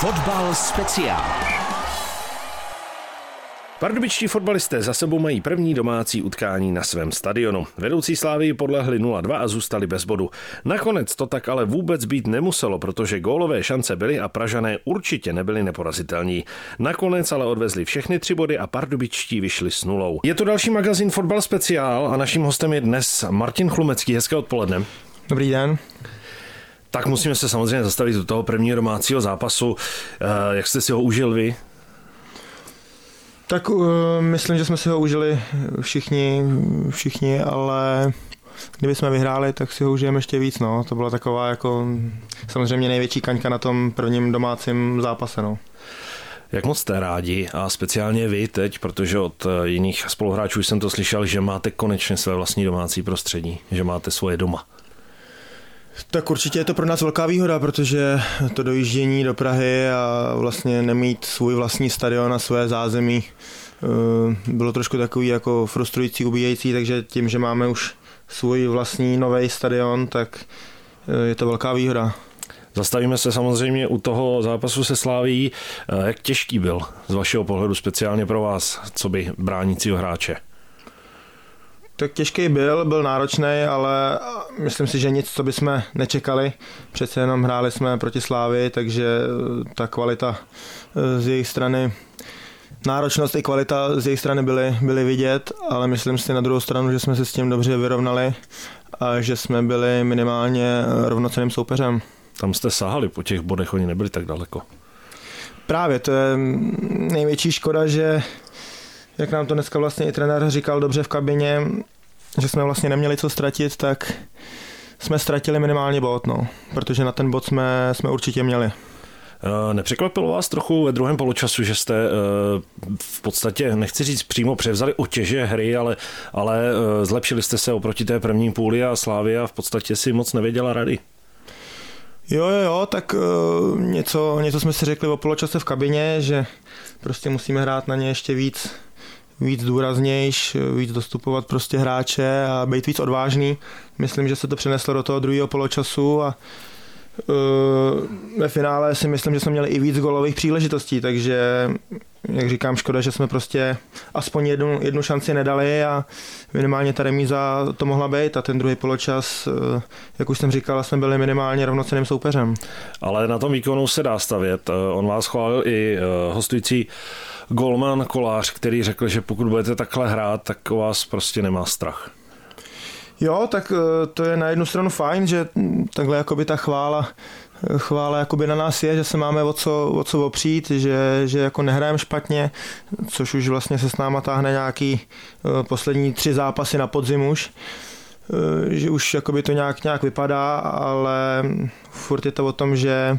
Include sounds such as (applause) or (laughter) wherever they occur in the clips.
Fotbal speciál. Pardubičtí fotbalisté za sebou mají první domácí utkání na svém stadionu. Vedoucí Slávy podlehli 0-2 a zůstali bez bodu. Nakonec to tak ale vůbec být nemuselo, protože gólové šance byly a Pražané určitě nebyli neporazitelní. Nakonec ale odvezli všechny tři body a pardubičtí vyšli s nulou. Je to další magazín Fotbal speciál a naším hostem je dnes Martin Chlumecký. Hezké odpoledne. Dobrý den. Tak musíme se samozřejmě zastavit do toho prvního domácího zápasu. Eh, jak jste si ho užil vy? Tak uh, myslím, že jsme si ho užili všichni, všichni, ale kdyby jsme vyhráli, tak si ho užijeme ještě víc. No. To byla taková jako samozřejmě největší kaňka na tom prvním domácím zápase. No. Jak moc jste rádi a speciálně vy teď, protože od eh, jiných spoluhráčů jsem to slyšel, že máte konečně své vlastní domácí prostředí, že máte svoje doma. Tak určitě je to pro nás velká výhoda, protože to dojíždění do Prahy a vlastně nemít svůj vlastní stadion a své zázemí eh, bylo trošku takový jako frustrující, ubíjející, takže tím, že máme už svůj vlastní nový stadion, tak eh, je to velká výhoda. Zastavíme se samozřejmě u toho zápasu se Sláví. Eh, jak těžký byl z vašeho pohledu speciálně pro vás, co by bránícího hráče? Tak těžký byl, byl náročný, ale myslím si, že nic, co bychom nečekali. Přece jenom hráli jsme proti Slávy, takže eh, ta kvalita eh, z jejich strany náročnost i kvalita z jejich strany byly, byly vidět, ale myslím si na druhou stranu, že jsme se s tím dobře vyrovnali a že jsme byli minimálně eh, rovnoceným soupeřem. Tam jste sahali po těch bodech, oni nebyli tak daleko. Právě, to je největší škoda, že jak nám to dneska vlastně i trenér říkal dobře v kabině, že jsme vlastně neměli co ztratit, tak jsme ztratili minimálně bod, no, protože na ten bod jsme, jsme určitě měli. Eh, nepřekvapilo vás trochu ve druhém poločasu, že jste eh, v podstatě, nechci říct přímo převzali otěže hry, ale, ale eh, zlepšili jste se oproti té první půli a Slávia v podstatě si moc nevěděla rady? Jo, jo, jo, tak něco, něco jsme si řekli o poločase v kabině, že prostě musíme hrát na ně ještě víc, víc důraznějš, víc dostupovat prostě hráče a být víc odvážný. Myslím, že se to přeneslo do toho druhého poločasu a uh, ve finále si myslím, že jsme měli i víc golových příležitostí, takže jak říkám, škoda, že jsme prostě aspoň jednu, jednu šanci nedali a minimálně ta remíza to mohla být a ten druhý poločas, uh, jak už jsem říkal, jsme byli minimálně rovnocenným soupeřem. Ale na tom výkonu se dá stavět. On vás chválil i hostující golman Kolář, který řekl, že pokud budete takhle hrát, tak o vás prostě nemá strach. Jo, tak eh, to je na jednu stranu fajn, že takhle jakoby ta chvála chvála jakoby na nás je, že se máme o co, o co opřít, že, že jako nehrajeme špatně, což už vlastně se s náma táhne nějaký eh, poslední tři zápasy na podzim už eh, že už jakoby to nějak, nějak vypadá, ale furt je to o tom, že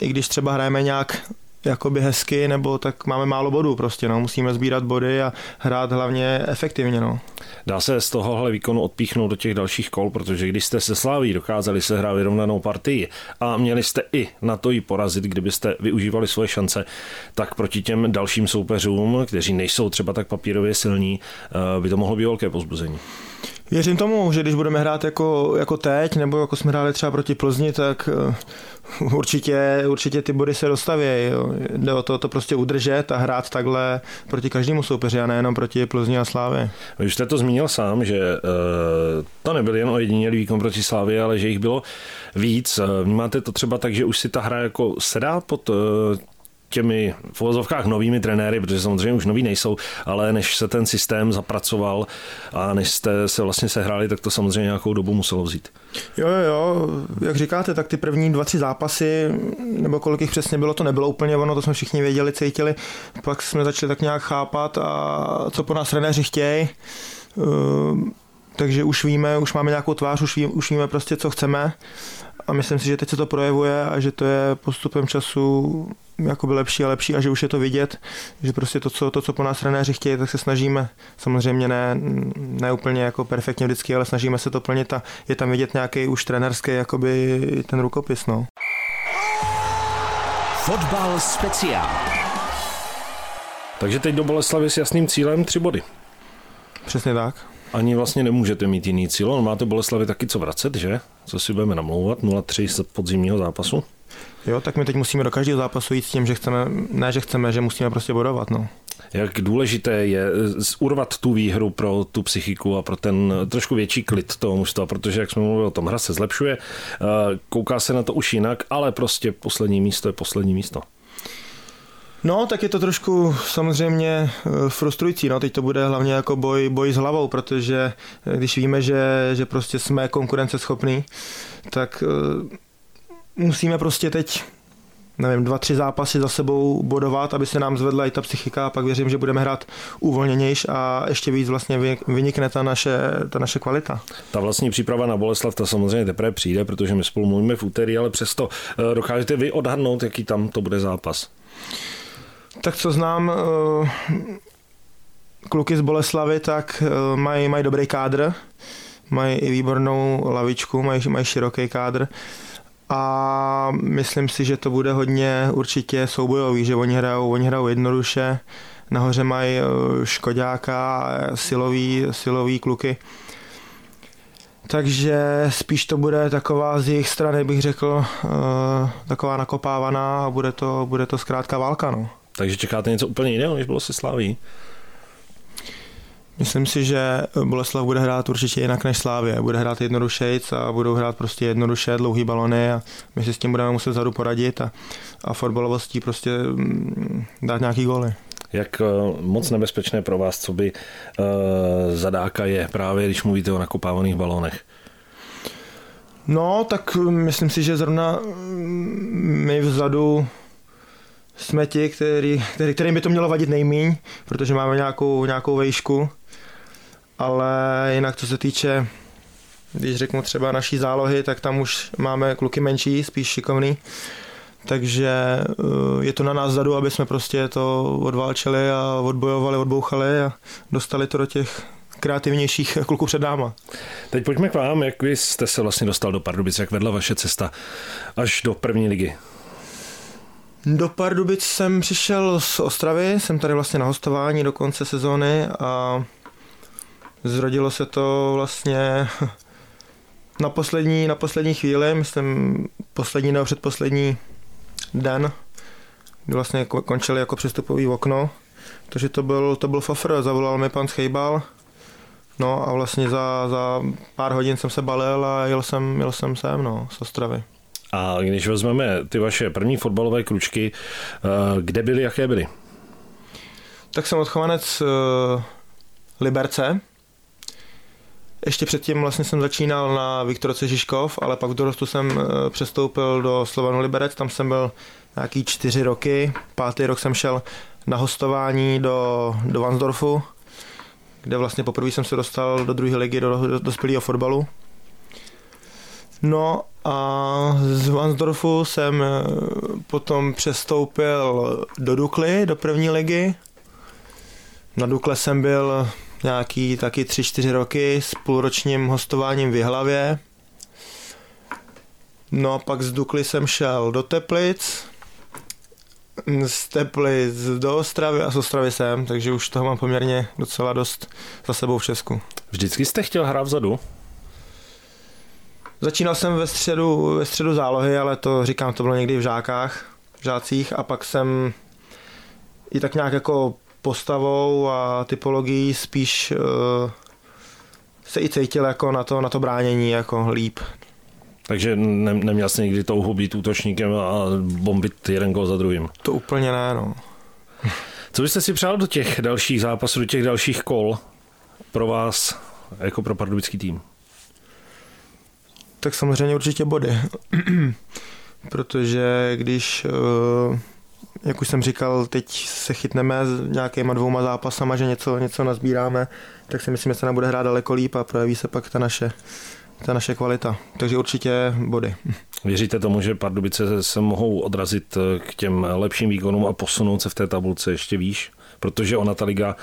i když třeba hrajeme nějak jakoby hezky, nebo tak máme málo bodů prostě, no. Musíme sbírat body a hrát hlavně efektivně, no. Dá se z tohohle výkonu odpíchnout do těch dalších kol, protože když jste se Sláví dokázali se hrát vyrovnanou partii a měli jste i na to ji porazit, kdybyste využívali svoje šance, tak proti těm dalším soupeřům, kteří nejsou třeba tak papírově silní, eh, by to mohlo být velké pozbuzení. Věřím tomu, že když budeme hrát jako, jako teď, nebo jako jsme hráli třeba proti Plzni, tak uh, určitě, určitě ty body se dostaví. Jde o to, to prostě udržet a hrát takhle proti každému soupeři a nejenom proti Plzni a Slávě. Vy jste to zmínil sám, že uh, to nebyl jen ojedinělý výkon proti Slávě, ale že jich bylo víc. Vnímáte to třeba tak, že už si ta hra jako sedá pod těmi v uvozovkách novými trenéry, protože samozřejmě už noví nejsou, ale než se ten systém zapracoval a než jste se vlastně sehráli, tak to samozřejmě nějakou dobu muselo vzít. Jo, jo, jo, jak říkáte, tak ty první dva, tři zápasy, nebo kolik jich přesně bylo, to nebylo úplně ono, to jsme všichni věděli, cítili, pak jsme začali tak nějak chápat a co po nás trenéři chtějí, ehm, takže už víme, už máme nějakou tvář, už, ví, už víme prostě, co chceme. A myslím si, že teď se to projevuje a že to je postupem času jakoby lepší a lepší a že už je to vidět, že prostě to, co, to, co po nás trenéři chtějí, tak se snažíme, samozřejmě ne, ne úplně jako perfektně vždycky, ale snažíme se to plnit a je tam vidět nějaký už trenerský jakoby ten rukopis, no. Fotbal speciál. Takže teď do Boleslavy s jasným cílem tři body. Přesně tak. Ani vlastně nemůžete mít jiný cíl. On máte Boleslavy taky co vracet, že? Co si budeme namlouvat? 0-3 z podzimního zápasu? Jo, tak my teď musíme do každého zápasu jít s tím, že chceme, ne, že chceme, že musíme prostě bodovat, no. Jak důležité je urvat tu výhru pro tu psychiku a pro ten trošku větší klid toho mužstva, protože jak jsme mluvili o tom, hra se zlepšuje, kouká se na to už jinak, ale prostě poslední místo je poslední místo. No, tak je to trošku samozřejmě eh, frustrující, no, teď to bude hlavně jako boj, boj s hlavou, protože eh, když víme, že, že prostě jsme konkurenceschopní, tak musíme prostě teď nevím, dva, tři zápasy za sebou bodovat, aby se nám zvedla i ta psychika a pak věřím, že budeme hrát uvolněnějš a ještě víc vlastně vynikne ta naše, ta naše kvalita. Ta vlastní příprava na Boleslav, ta samozřejmě teprve přijde, protože my spolu mluvíme v úterý, ale přesto dokážete vy odhadnout, jaký tam to bude zápas. Tak co znám eh, kluky z Boleslavy, tak eh, mají, mají dobrý kádr, mají i výbornou lavičku, mají, mají široký kádr a myslím si, že to bude hodně určitě soubojový, že oni hrajou, oni hrajou jednoduše, nahoře mají eh, Škodáka, silový, silový kluky, takže spíš to bude taková z jejich strany, bych řekl, taková nakopávaná a bude to, bude to zkrátka válka. No. Takže čekáte něco úplně jiného, než bylo se Sláví? Myslím si, že Boleslav bude hrát určitě jinak než Slávě. Bude hrát jednodušejc a budou hrát prostě jednoduše dlouhý balony a my si s tím budeme muset vzadu poradit a, a fotbalovostí prostě mm, dát nějaký góly. Jak eh, moc nebezpečné pro vás, co by uh, zadáka je právě, když mluvíte o nakopávaných balonech? No, tak myslím si, že zrovna mm, my vzadu jsme ti, který, který, kterým by to mělo vadit nejmíň, protože máme nějakou, nějakou vejšku, ale jinak co se týče, když řeknu třeba naší zálohy, tak tam už máme kluky menší, spíš šikovný, takže eh, je to na nás zadu, aby jsme prostě to odválčili a odbojovali, odbouchali a dostali to do těch kreativnějších (laughs) kluků před náma. Teď pojďme k vám, jak vy jste se vlastně dostal do Pardubic, jak vedla vaše cesta až do první ligy? Do Pardubic jsem přišel z Ostravy, jsem tady vlastně na hostování do konce sezóny a zrodilo se to vlastně (laughs) na poslední, na poslední chvíli, myslím poslední nebo předposlední den, kdy vlastně končili jako přestupový okno, takže to byl, to byl fafr, zavolal mi pan Schejbal, no a vlastně za, za pár hodin jsem se balil a jel jsem, jel jsem sem, no, z Ostravy. A když vezmeme ty vaše první fotbalové kručky, eh, kde byly, jaké byly? Tak jsem odchovanec eh, Liberce. Ještě předtím vlastně jsem začínal na Viktorce Žižkov, ale pak v dorostu jsem eh, přestoupil do Slovanu Liberec, tam jsem byl nějaký čtyři roky. Pátý rok jsem šel na hostování do, do Vansdorfu, kde vlastně poprvé jsem se dostal do druhé ligy, do, do dospělého fotbalu. No a z Vansdorfu jsem eh, potom přestoupil do Dukly, do první ligy. Na Dukle jsem byl nějaký taky 3-4 roky s půlročním hostováním v Jihlavě. No a pak z Dukly jsem šel do Teplic, z Teplic do Ostravy a z Ostravy jsem, takže už toho mám poměrně docela dost za sebou v Česku. Vždycky jste chtěl hrát vzadu? Začínal jsem ve středu, ve středu zálohy, ale to říkám, to bylo někdy v žákách, v žácích a pak jsem i tak nějak jako postavou a typologií spíš uh, se i cítil jako na to, na to bránění jako líp. Takže ne, neměl jsi někdy touhu být útočníkem a bombit jeden gol za druhým? To úplně ne, no. Co byste si přál do těch dalších zápasů, do těch dalších kol pro vás jako pro pardubický tým? Tak samozřejmě určitě body. (clears throat) Protože když, eh, jak už jsem říkal, teď se chytneme s nějakýma dvouma zápasama, že něco, něco nazbíráme, tak si myslím, že se nám bude hrát daleko líp a projeví se pak ta naše, ta naše kvalita. Takže určitě body. (laughs) Věříte tomu, že Pardubice se mohou odrazit k těm lepším výkonům a posunout se v té tabulce ještě výš? Protože ona ta liga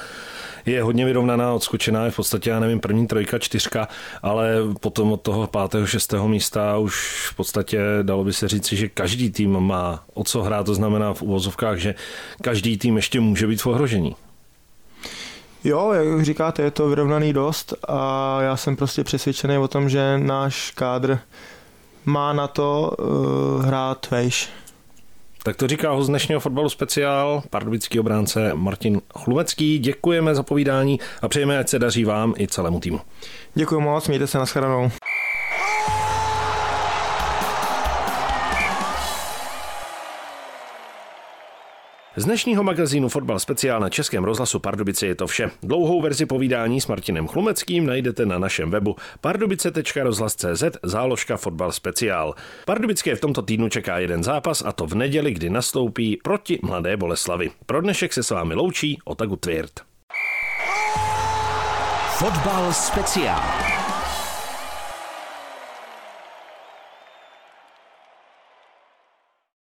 je hodně vyrovnaná, odskočená je v podstatě, já nevím, první trojka, čtyřka, ale potom od toho pátého, šestého místa už v podstatě dalo by se říci, že každý tým má o co hrát, to znamená v uvozovkách, že každý tým ještě může být v ohrožení. Jo, jak říkáte, je to vyrovnaný dost a já jsem prostě přesvědčený o tom, že náš kádr má na to uh, hrát vejš. Tak to říká ho z dnešního fotbalu speciál, pardubický obránce Martin Chlumecký. Děkujeme za povídání a přejeme, ať se daří vám i celému týmu. Děkuji moc, mějte se, nashledanou. Z dnešního magazínu Fotbal speciál na Českém rozhlasu Pardubice je to vše. Dlouhou verzi povídání s Martinem Chlumeckým najdete na našem webu pardubice.rozhlas.cz záložka Fotbal speciál. Pardubické v tomto týdnu čeká jeden zápas a to v neděli, kdy nastoupí proti Mladé Boleslavi. Pro dnešek se s vámi loučí Otagu Tvirt. Fotbal speciál.